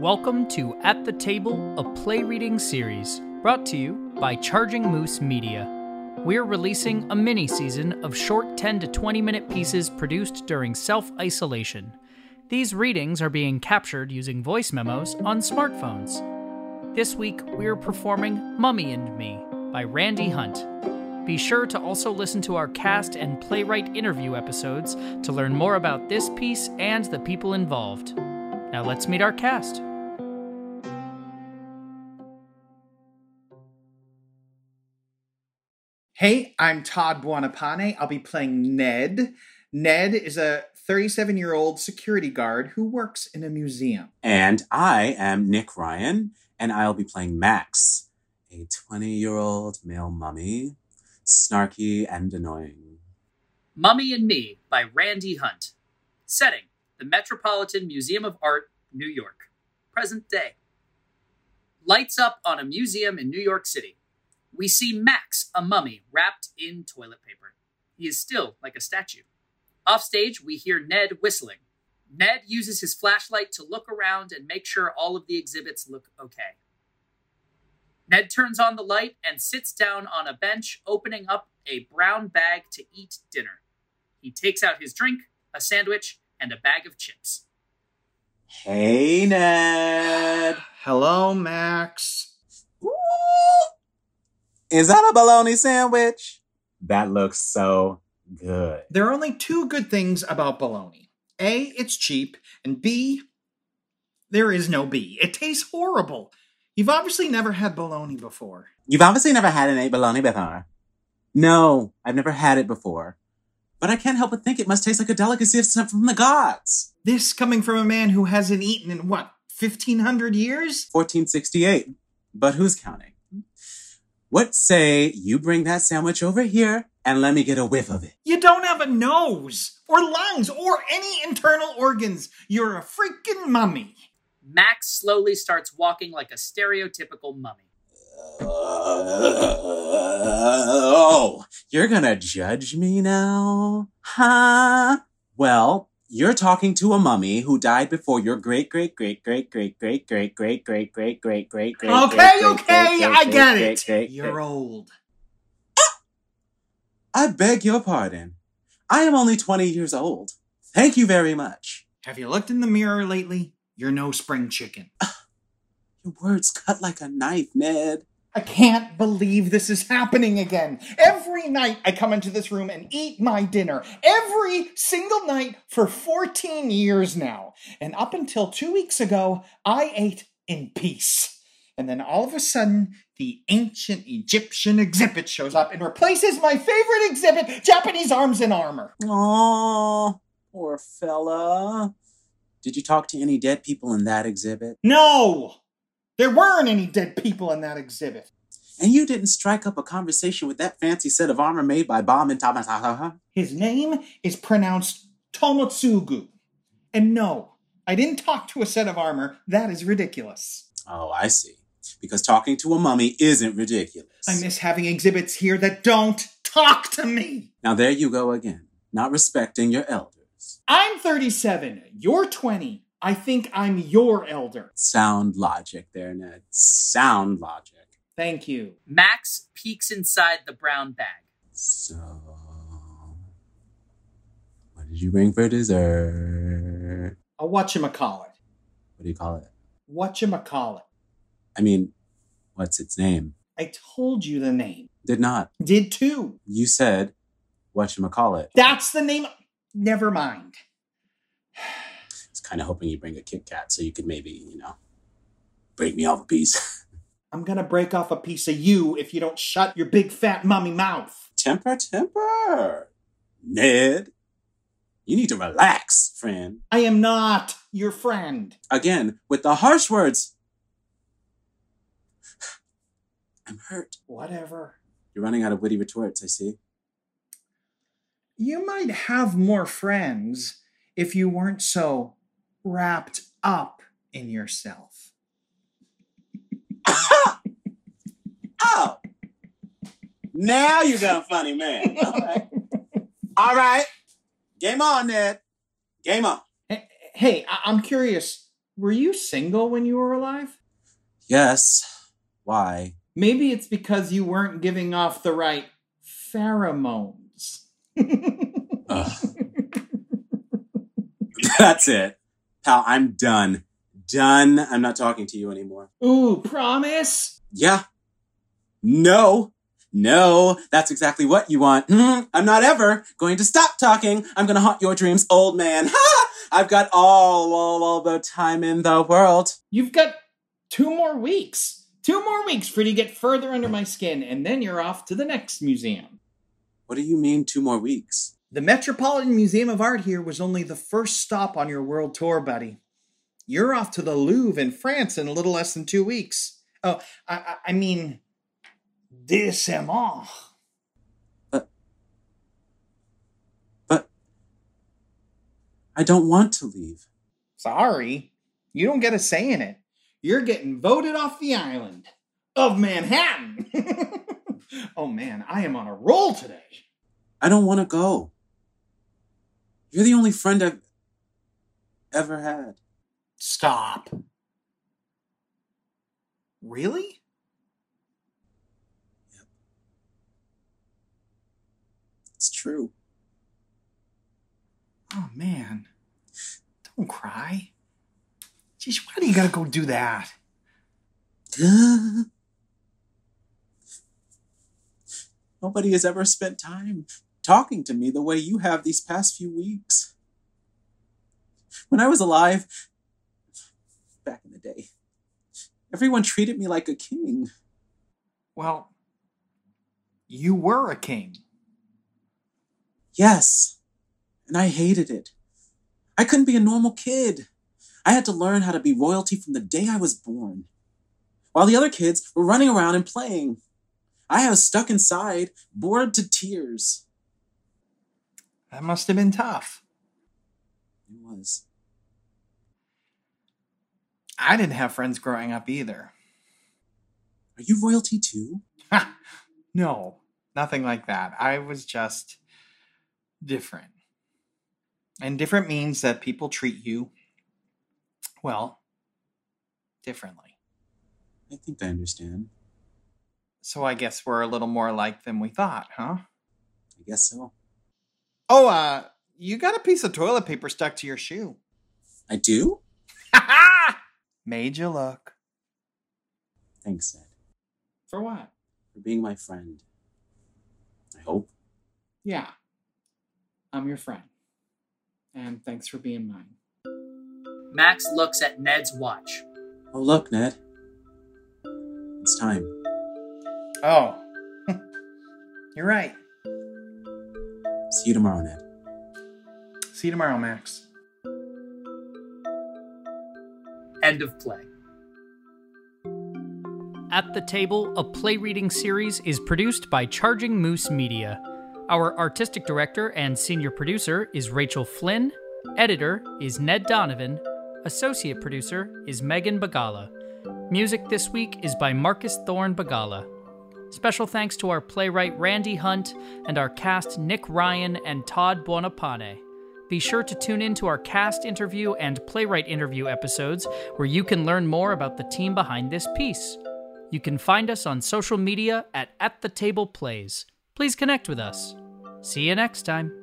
Welcome to At the Table, a play reading series brought to you by Charging Moose Media. We're releasing a mini season of short 10 to 20 minute pieces produced during self isolation. These readings are being captured using voice memos on smartphones. This week, we're performing Mummy and Me by Randy Hunt. Be sure to also listen to our cast and playwright interview episodes to learn more about this piece and the people involved. Now let's meet our cast. Hey, I'm Todd Buonapane. I'll be playing Ned. Ned is a 37 year old security guard who works in a museum. And I am Nick Ryan, and I'll be playing Max, a 20 year old male mummy, snarky and annoying. Mummy and Me by Randy Hunt. Setting the Metropolitan Museum of Art, New York. Present day. Lights up on a museum in New York City. We see Max, a mummy, wrapped in toilet paper. He is still like a statue. Offstage, we hear Ned whistling. Ned uses his flashlight to look around and make sure all of the exhibits look okay. Ned turns on the light and sits down on a bench, opening up a brown bag to eat dinner. He takes out his drink, a sandwich, and a bag of chips. Hey, Ned. Hello, Max. Ooh. Is that a bologna sandwich? That looks so good. There are only two good things about bologna A, it's cheap, and B, there is no B. It tastes horrible. You've obviously never had bologna before. You've obviously never had an a bologna before. No, I've never had it before. But I can't help but think it must taste like a delicacy sent from the gods. This coming from a man who hasn't eaten in what, 1500 years? 1468. But who's counting? What say you bring that sandwich over here and let me get a whiff of it? You don't have a nose, or lungs, or any internal organs. You're a freaking mummy. Max slowly starts walking like a stereotypical mummy. oh, you're gonna judge me now? Huh? Well, you're talking to a mummy who died before your great great great great great great great great great great great great great Okay, okay, I get it. You're old. I beg your pardon. I am only 20 years old. Thank you very much. Have you looked in the mirror lately? You're no spring chicken. Your words cut like a knife, Ned. I can't believe this is happening again. Every night I come into this room and eat my dinner. Every single night for 14 years now. And up until two weeks ago, I ate in peace. And then all of a sudden, the ancient Egyptian exhibit shows up and replaces my favorite exhibit, Japanese arms and armor. Oh, poor fella. Did you talk to any dead people in that exhibit? No! There weren't any dead people in that exhibit. And you didn't strike up a conversation with that fancy set of armor made by Bomb and Tamataha? His name is pronounced Tomotsugu. And no, I didn't talk to a set of armor. That is ridiculous. Oh, I see. Because talking to a mummy isn't ridiculous. I miss having exhibits here that don't talk to me. Now there you go again, not respecting your elders. I'm 37. You're 20. I think I'm your elder. Sound logic there, Ned. Sound logic. Thank you. Max peeks inside the brown bag. So, what did you bring for dessert? A whatchamacallit. What do you call it? Whatchamacallit. I mean, what's its name? I told you the name. Did not. Did too. You said, whatchamacallit. That's the name. Never mind. Kind of hoping you'd bring a Kit Kat so you could maybe, you know, break me off a piece. I'm gonna break off a piece of you if you don't shut your big fat mummy mouth. temper, temper. Ned, you need to relax, friend. I am not your friend. Again, with the harsh words. I'm hurt. Whatever. You're running out of witty retorts, I see. You might have more friends if you weren't so wrapped up in yourself. oh! Now you done funny, man. All right. All right. Game on, Ned. Game on. Hey, I- I'm curious. Were you single when you were alive? Yes. Why? Maybe it's because you weren't giving off the right pheromones. That's it. Pal, I'm done. Done. I'm not talking to you anymore. Ooh, promise? Yeah. No. No, that's exactly what you want. Hmm, I'm not ever going to stop talking. I'm going to haunt your dreams, old man. Ha! I've got all, all, all the time in the world. You've got two more weeks. Two more weeks for you to get further under my skin, and then you're off to the next museum. What do you mean, two more weeks? The Metropolitan Museum of Art here was only the first stop on your world tour, buddy. You're off to the Louvre in France in a little less than two weeks. Oh, I, I, I mean, décemment. But I don't want to leave. Sorry, you don't get a say in it. You're getting voted off the island of Manhattan. oh man, I am on a roll today. I don't want to go. You're the only friend I've ever had. Stop. Really? Yep. It's true. Oh man. Don't cry. Jeez, why do you gotta go do that? Nobody has ever spent time talking to me the way you have these past few weeks. When I was alive, back in the day, everyone treated me like a king. Well, you were a king. Yes, and I hated it. I couldn't be a normal kid. I had to learn how to be royalty from the day I was born. While the other kids were running around and playing, I was stuck inside, bored to tears. That must have been tough. It was. I didn't have friends growing up either. Are you royalty too? No, nothing like that. I was just different. And different means that people treat you, well, differently. I think I understand. So I guess we're a little more alike than we thought, huh? I guess so. Oh, uh, you got a piece of toilet paper stuck to your shoe. I do? Ha ha! Made you look. Thanks, Ed, For what? for being my friend. I hope. Yeah. I'm your friend. And thanks for being mine. Max looks at Ned's watch. Oh, look, Ned. It's time. Oh. You're right. See you tomorrow, Ned. See you tomorrow, Max. End of play. At the Table, a play reading series, is produced by Charging Moose Media. Our artistic director and senior producer is Rachel Flynn. Editor is Ned Donovan. Associate producer is Megan Bagala. Music this week is by Marcus Thorne Bagala. Special thanks to our playwright Randy Hunt and our cast Nick Ryan and Todd Buonapane. Be sure to tune in to our cast interview and playwright interview episodes where you can learn more about the team behind this piece. You can find us on social media at At the Table Plays. Please connect with us. See you next time.